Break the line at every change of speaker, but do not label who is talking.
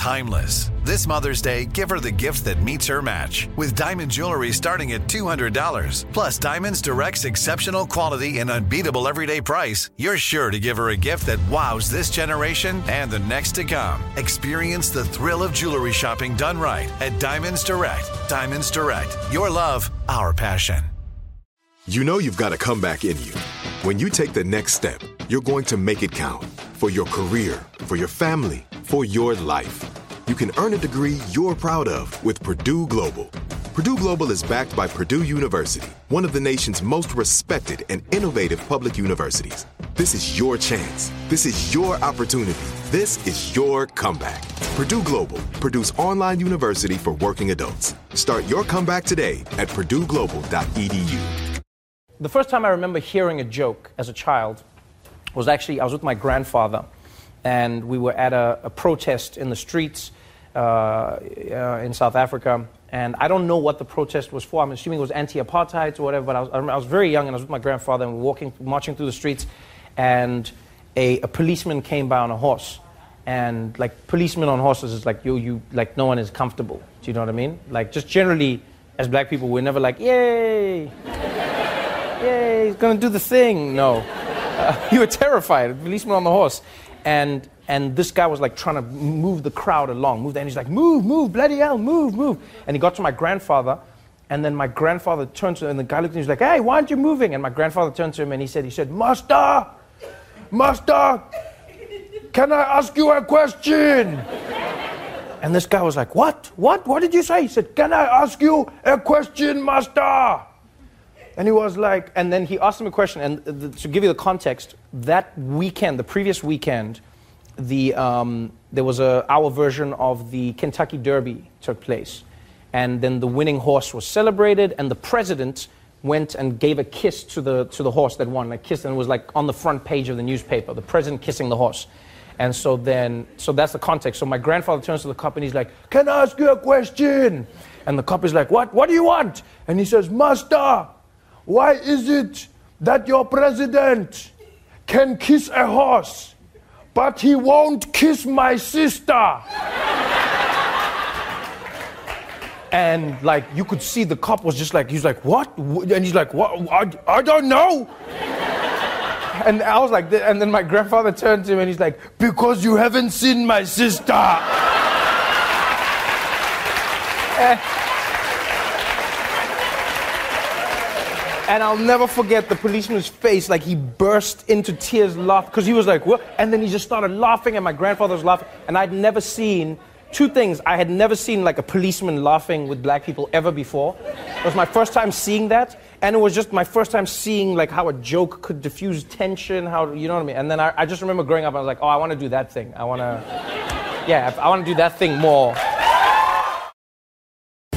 timeless. This Mother's Day, give her the gift that meets her match. With diamond jewelry starting at $200. Plus, Diamonds Direct's exceptional quality and unbeatable everyday price, you're sure to give her a gift that wows this generation and the next to come. Experience the thrill of jewelry shopping done right at Diamonds Direct. Diamonds Direct. Your love, our passion.
You know you've got a comeback in you. When you take the next step, you're going to make it count for your career, for your family, for your life. You can earn a degree you're proud of with Purdue Global. Purdue Global is backed by Purdue University, one of the nation's most respected and innovative public universities. This is your chance. This is your opportunity. This is your comeback. Purdue Global, Purdue's online university for working adults. Start your comeback today at purdueglobal.edu.
The first time I remember hearing a joke as a child was actually, I was with my grandfather, and we were at a, a protest in the streets in South Africa. And I don't know what the protest was for. I'm assuming it was anti apartheid or whatever, but I was, I, was very young and I was with my grandfather and we were walking, marching through the streets, and a, a policeman came by on a horse. And like policemen on horses is like you, you, like no one is comfortable. Do you know what I mean? Like just generally, as black people, we're never like, yay, yay, he's gonna do the thing. No, uh, you were terrified. Policeman on the horse, and and this guy was like trying to move the crowd along, move, and he's like, move, move, bloody hell, move, move. And he got to my grandfather, and then my grandfather turned to him, and the guy looked at him, he's like, hey, why aren't you moving? And my grandfather turned to him and he said, he said, Master, Master, can I ask you a question? And this guy was like, What? What? What did you say? He said, Can I ask you a question, Master? And he was like, and then he asked him a question. And the, to give you the context, that weekend, the previous weekend, the, um, there was a, our version of the Kentucky Derby took place. And then the winning horse was celebrated, and the president went and gave a kiss to the, to the horse that won. A kiss, and it was like on the front page of the newspaper, the president kissing the horse. And so then, so that's the context. So my grandfather turns to the cop and he's like, Can I ask you a question? And the cop is like, What? What do you want? And he says, Master, why is it that your president can kiss a horse, but he won't kiss my sister? and like you could see the cop was just like he's like what? And he's like what i, I don't know. And i was like and then my grandfather turned to him and he's like because you haven't seen my sister and, I'll never forget the policeman's face, like he burst into tears, laugh, because he was like, what? And then he just started laughing, and my grandfather was laughing. And I'd never seen two things. I had never seen like a policeman laughing with black people ever before. It was my first time seeing that. And it was just my first time seeing like how a joke could diffuse tension, how, you know what I mean? And then I, I just remember growing up, I was like, oh, I want to do that thing. I want to, yeah, I want to do that thing more.